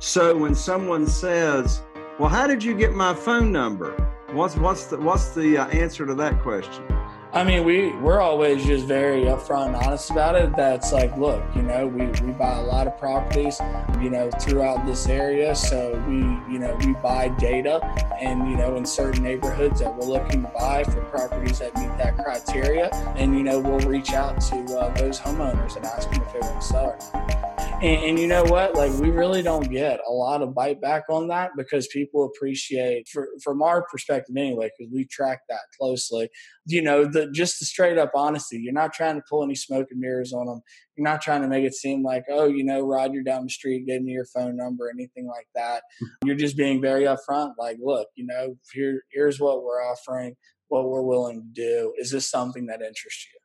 So when someone says, "Well, how did you get my phone number?" What's what's the what's the uh, answer to that question? I mean, we we're always just very upfront and honest about it. That's like, look, you know, we, we buy a lot of properties, you know, throughout this area. So we, you know, we buy data, and you know, in certain neighborhoods that we're looking to buy for properties that meet that criteria, and you know, we'll reach out to uh, those homeowners and ask them if they want to sell it. And, and, you know what? Like, we really don't get a lot of bite back on that because people appreciate, for, from our perspective anyway, because we track that closely. You know, the just the straight up honesty. You're not trying to pull any smoke and mirrors on them. You're not trying to make it seem like, oh, you know, Rod, you're down the street, gave me your phone number, anything like that. Hmm. You're just being very upfront. Like, look, you know, here here's what we're offering, what we're willing to do. Is this something that interests you?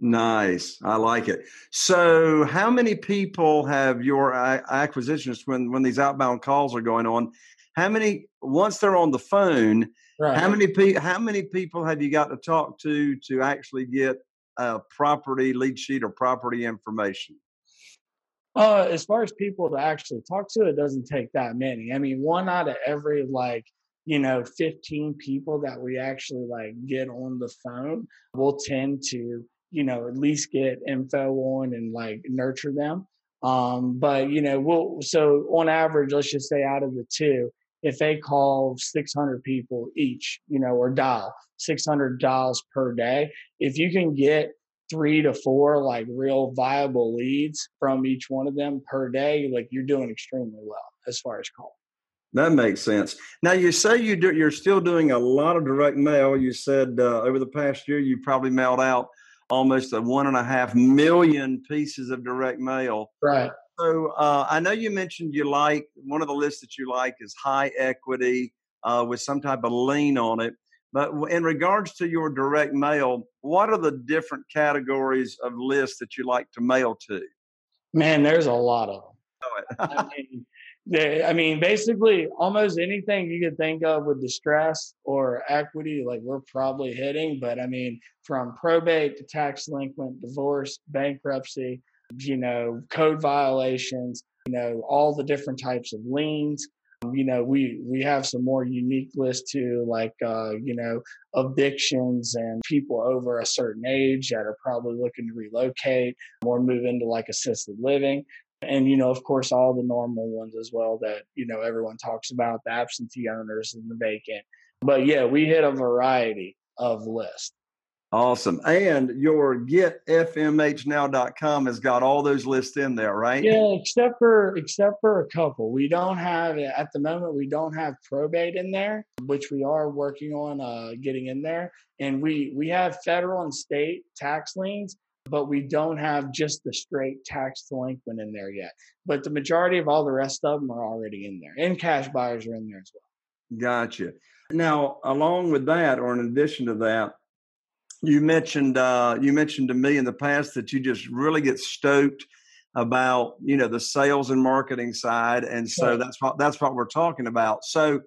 Nice. I like it. So, how many people have your acquisitions when when these outbound calls are going on? How many once they're on the phone? Right. How many people? How many people have you got to talk to to actually get a property lead sheet or property information? Uh, as far as people to actually talk to, it doesn't take that many. I mean, one out of every like you know 15 people that we actually like get on the phone will tend to you know at least get info on and like nurture them um but you know we'll so on average let's just say out of the two if they call 600 people each you know or dial 600 dials per day if you can get three to four like real viable leads from each one of them per day like you're doing extremely well as far as calls that makes sense. Now you say you do, you're still doing a lot of direct mail. You said uh, over the past year you probably mailed out almost a one and a half million pieces of direct mail. Right. So uh, I know you mentioned you like one of the lists that you like is high equity uh, with some type of lien on it. But in regards to your direct mail, what are the different categories of lists that you like to mail to? Man, there's a lot of them. I mean, I mean, basically, almost anything you could think of with distress or equity, like we're probably hitting. But I mean, from probate to tax delinquent, divorce, bankruptcy, you know, code violations, you know, all the different types of liens. You know, we we have some more unique lists too, like uh, you know, evictions and people over a certain age that are probably looking to relocate or move into like assisted living and you know of course all the normal ones as well that you know everyone talks about the absentee owners and the vacant but yeah we hit a variety of lists Awesome. And your getfmhnow.com has got all those lists in there, right? Yeah, except for except for a couple. We don't have at the moment we don't have probate in there, which we are working on uh, getting in there. And we we have federal and state tax liens, but we don't have just the straight tax delinquent in there yet. But the majority of all the rest of them are already in there. And cash buyers are in there as well. Gotcha. Now, along with that, or in addition to that, you mentioned uh, you mentioned to me in the past that you just really get stoked about you know the sales and marketing side, and so that's what that's what we're talking about. So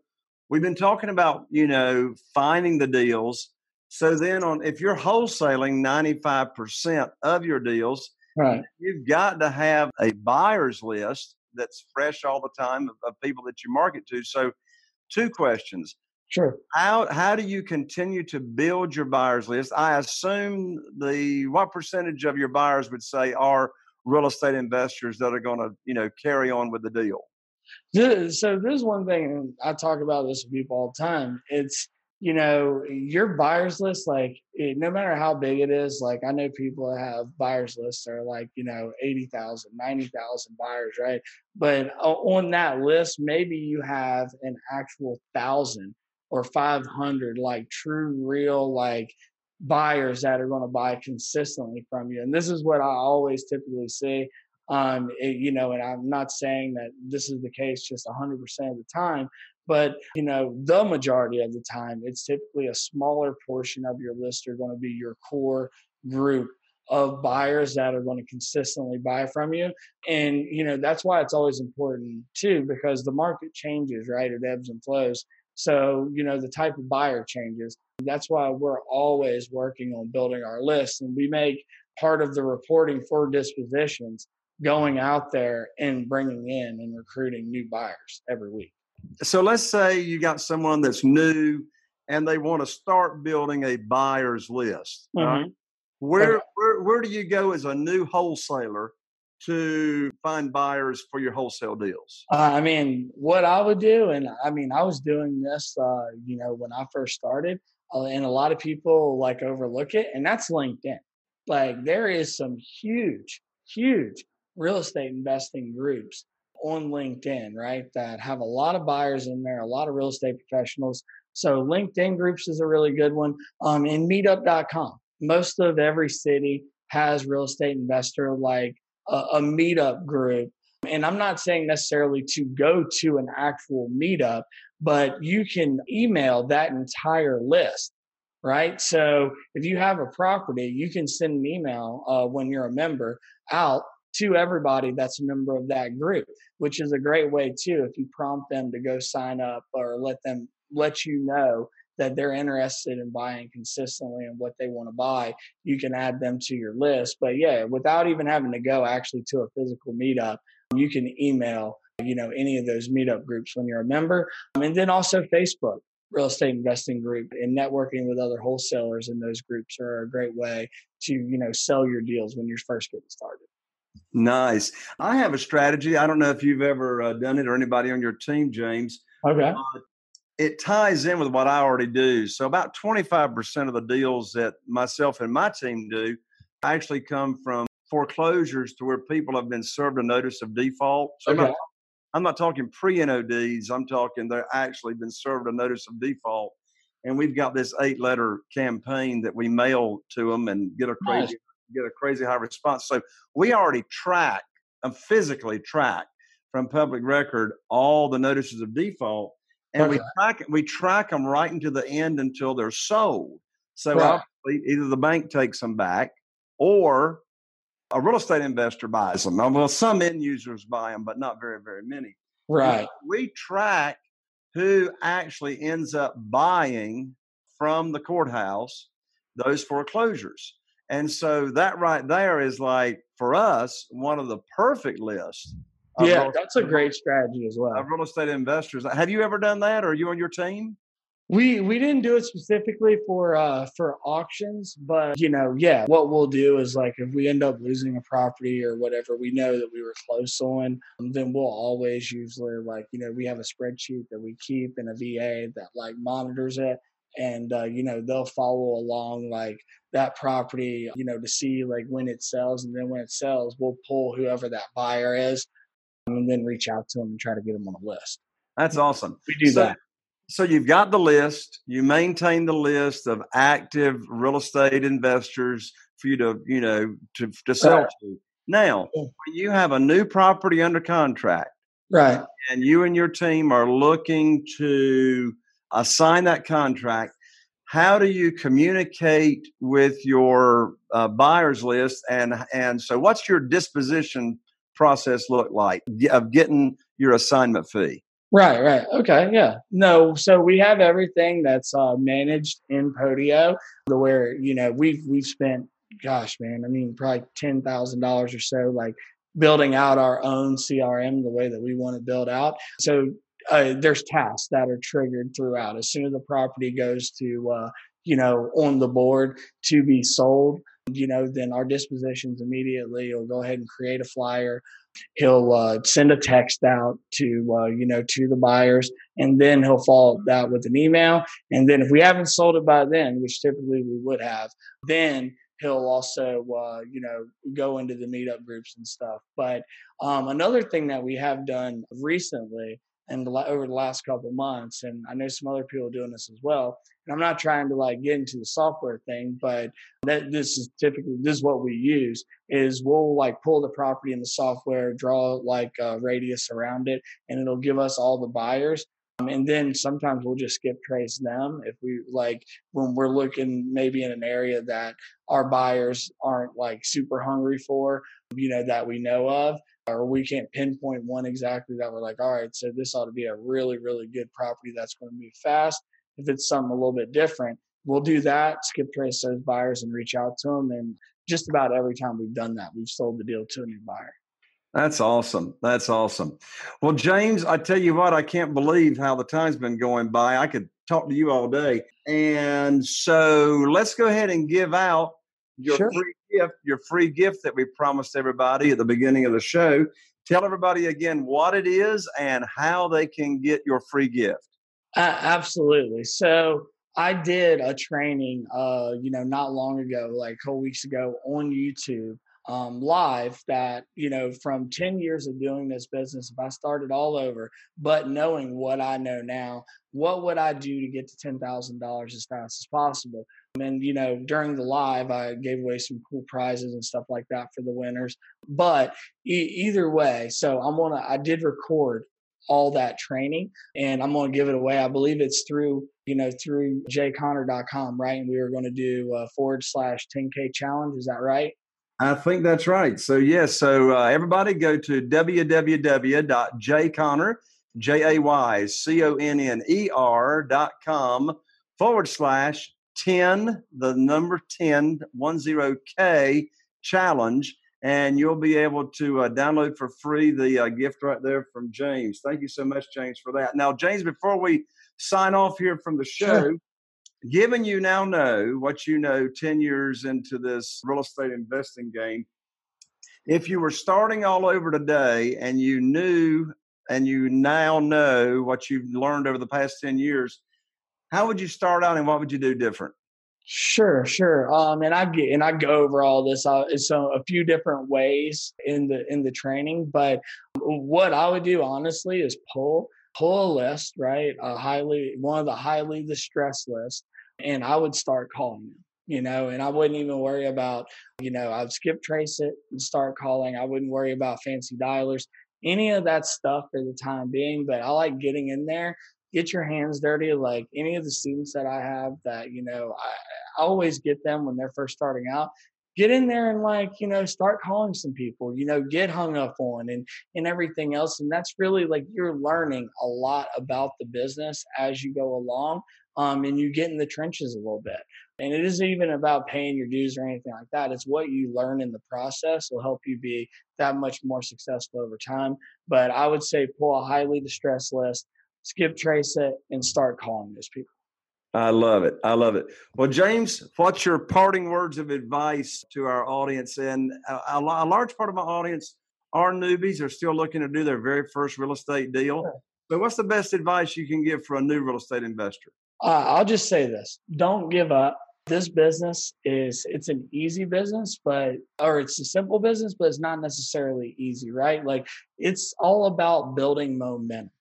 we've been talking about you know finding the deals. So then, on if you're wholesaling ninety five percent of your deals, right, you've got to have a buyers list that's fresh all the time of, of people that you market to. So, two questions Sure. How how do you continue to build your buyers list? I assume the what percentage of your buyers would say are real estate investors that are going to you know carry on with the deal. So there's one thing I talk about this with people all the time. It's you know your buyers list like it, no matter how big it is like i know people that have buyers lists are like you know 80000 90000 buyers right? But uh, on that list maybe you have an actual thousand or 500 like true real like buyers that are going to buy consistently from you. And this is what i always typically see um it, you know and i'm not saying that this is the case just 100% of the time but you know the majority of the time it's typically a smaller portion of your list are going to be your core group of buyers that are going to consistently buy from you and you know that's why it's always important too because the market changes right it ebbs and flows so, you know, the type of buyer changes. That's why we're always working on building our list. And we make part of the reporting for dispositions going out there and bringing in and recruiting new buyers every week. So let's say you got someone that's new and they want to start building a buyer's list. Mm-hmm. Right? Where, okay. where where do you go as a new wholesaler to find buyers for your wholesale deals? Uh, I mean, what I would do, and I mean, I was doing this, uh, you know, when I first started, uh, and a lot of people like overlook it, and that's LinkedIn. Like, there is some huge, huge real estate investing groups on LinkedIn, right? That have a lot of buyers in there, a lot of real estate professionals. So LinkedIn groups is a really good one. Um, and meetup.com. Most of every city has real estate investor like a, a meetup group. And I'm not saying necessarily to go to an actual meetup, but you can email that entire list, right? So if you have a property, you can send an email uh, when you're a member out to everybody that's a member of that group, which is a great way too. If you prompt them to go sign up or let them let you know that they're interested in buying consistently and what they want to buy, you can add them to your list. But yeah, without even having to go actually to a physical meetup, you can email, you know, any of those meetup groups when you're a member. And then also Facebook real estate investing group and networking with other wholesalers in those groups are a great way to, you know, sell your deals when you're first getting started. Nice. I have a strategy. I don't know if you've ever uh, done it or anybody on your team, James. Okay. Uh, it ties in with what I already do. So about 25% of the deals that myself and my team do actually come from foreclosures to where people have been served a notice of default. So okay. I'm, not, I'm not talking pre-NODs. I'm talking they're actually been served a notice of default. And we've got this eight letter campaign that we mail to them and get a crazy, nice. Get a crazy high response. So we already track, and physically track from public record all the notices of default and okay. we track we track them right into the end until they're sold. So right. either the bank takes them back or a real estate investor buys them. Well, some end users buy them, but not very, very many. Right. We track who actually ends up buying from the courthouse those foreclosures. And so that right there is like for us one of the perfect lists yeah, that's a great strategy as well. real estate investors. Have you ever done that, or are you on your team? We we didn't do it specifically for uh for auctions, but you know, yeah, what we'll do is like if we end up losing a property or whatever, we know that we were close on, then we'll always usually like, you know, we have a spreadsheet that we keep in a VA that like monitors it and uh, you know they'll follow along like that property, you know, to see like when it sells, and then when it sells, we'll pull whoever that buyer is, and then reach out to them and try to get them on a list. That's awesome. We do so, that. So you've got the list. You maintain the list of active real estate investors for you to, you know, to to sell right. to. Now, when you have a new property under contract, right, and you and your team are looking to assign that contract, how do you communicate with your uh, buyers list and and so what's your disposition process look like of getting your assignment fee? Right right. Okay yeah. No so we have everything that's uh, managed in podio the where you know we've we've spent gosh man i mean probably $10000 or so like building out our own crm the way that we want to build out. So uh, there's tasks that are triggered throughout. As soon as the property goes to, uh, you know, on the board to be sold, you know, then our dispositions immediately will go ahead and create a flyer. He'll uh, send a text out to, uh, you know, to the buyers, and then he'll follow that with an email. And then if we haven't sold it by then, which typically we would have, then he'll also uh, you know go into the meetup groups and stuff but um, another thing that we have done recently and over the last couple months and i know some other people doing this as well and i'm not trying to like get into the software thing but that this is typically this is what we use is we'll like pull the property in the software draw like a radius around it and it'll give us all the buyers um, and then sometimes we'll just skip trace them if we like when we're looking maybe in an area that our buyers aren't like super hungry for you know that we know of or we can't pinpoint one exactly that we're like, all right, so this ought to be a really, really good property that's going to move fast. If it's something a little bit different, we'll do that, skip trace those buyers and reach out to them. And just about every time we've done that, we've sold the deal to a new buyer. That's awesome. That's awesome. Well, James, I tell you what, I can't believe how the time's been going by. I could talk to you all day. And so let's go ahead and give out your sure. free gift, your free gift that we promised everybody at the beginning of the show. Tell everybody again what it is and how they can get your free gift. Uh, absolutely. So I did a training, uh, you know, not long ago, like a couple weeks ago on YouTube um, live that you know from 10 years of doing this business if i started all over but knowing what i know now what would i do to get to $10000 as fast as possible? And you know during the live i gave away some cool prizes and stuff like that for the winners. But e- either way so i'm gonna i did record all that training and i'm going to give it away. I believe it's through you know through jayconner.com right? And we were going to do forward slash 10k challenge. Is that right I think that's right. So, yes, so uh, everybody go to www.jayconner, J A Y C O N N E R dot com forward slash 10, the number 10, 10K challenge. And you'll be able to uh, download for free the uh, gift right there from James. Thank you so much, James, for that. Now, James, before we sign off here from the show, sure given you now know what you know 10 years into this real estate investing game, if you were starting all over today and you knew and you now know what you've learned over the past 10 years, how would you start out and what would you do different? Sure, sure. Um, and I get and I go over all this. Uh, so a few different ways in the in the training, but what I would do honestly is pull pull a list, right? A highly one of the highly distressed lists, and I would start calling them, you know, and I wouldn't even worry about, you know, I'd skip trace it and start calling. I wouldn't worry about fancy dialers, any of that stuff for the time being. But I like getting in there, get your hands dirty. Like any of the students that I have that, you know, I, I always get them when they're first starting out get in there and like you know start calling some people you know get hung up on and and everything else and that's really like you're learning a lot about the business as you go along um, and you get in the trenches a little bit. And it isn't even about paying your dues or anything like that. It's what you learn in the process will help you be that much more successful over time. But I would say pull a highly distressed list, skip trace it, and start calling those people. I love it. I love it. Well, James, what's your parting words of advice to our audience? And a, a, a large part of my audience are newbies, are still looking to do their very first real estate deal. Sure. So, what's the best advice you can give for a new real estate investor? Uh, I'll just say this don't give up. This business is it's an easy business, but or it's a simple business, but it's not necessarily easy, right? Like it's all about building momentum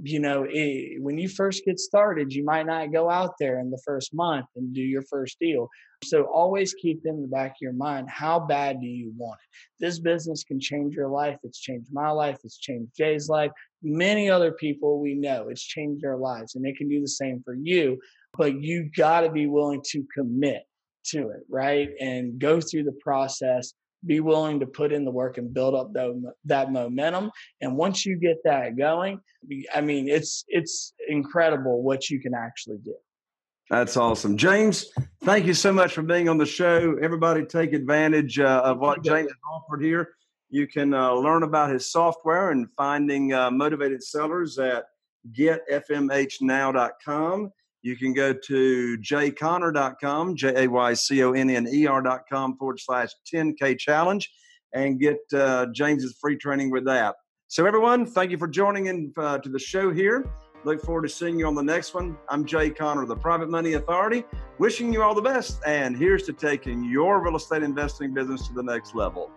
you know, it, when you first get started, you might not go out there in the first month and do your first deal. So always keep in the back of your mind, how bad do you want it? This business can change your life. It's changed my life. It's changed Jay's life. Many other people we know, it's changed their lives and it can do the same for you. But you got to be willing to commit to it, right? And go through the process. Be willing to put in the work and build up the, that momentum. And once you get that going i mean it's it's incredible what you can actually do. That's awesome. James thank you so much for being on the show. Everybody take advantage uh, of what james has offered here you can uh, learn about his software and finding uh, motivated sellers at getfmhnow.com you can go to jayconner.com, J A Y C O N N E R.com forward slash 10K challenge and get uh, James's free training with that. So, everyone, thank you for joining in uh, to the show here. Look forward to seeing you on the next one. I'm Jay Conner, the Private Money Authority, wishing you all the best. And here's to taking your real estate investing business to the next level.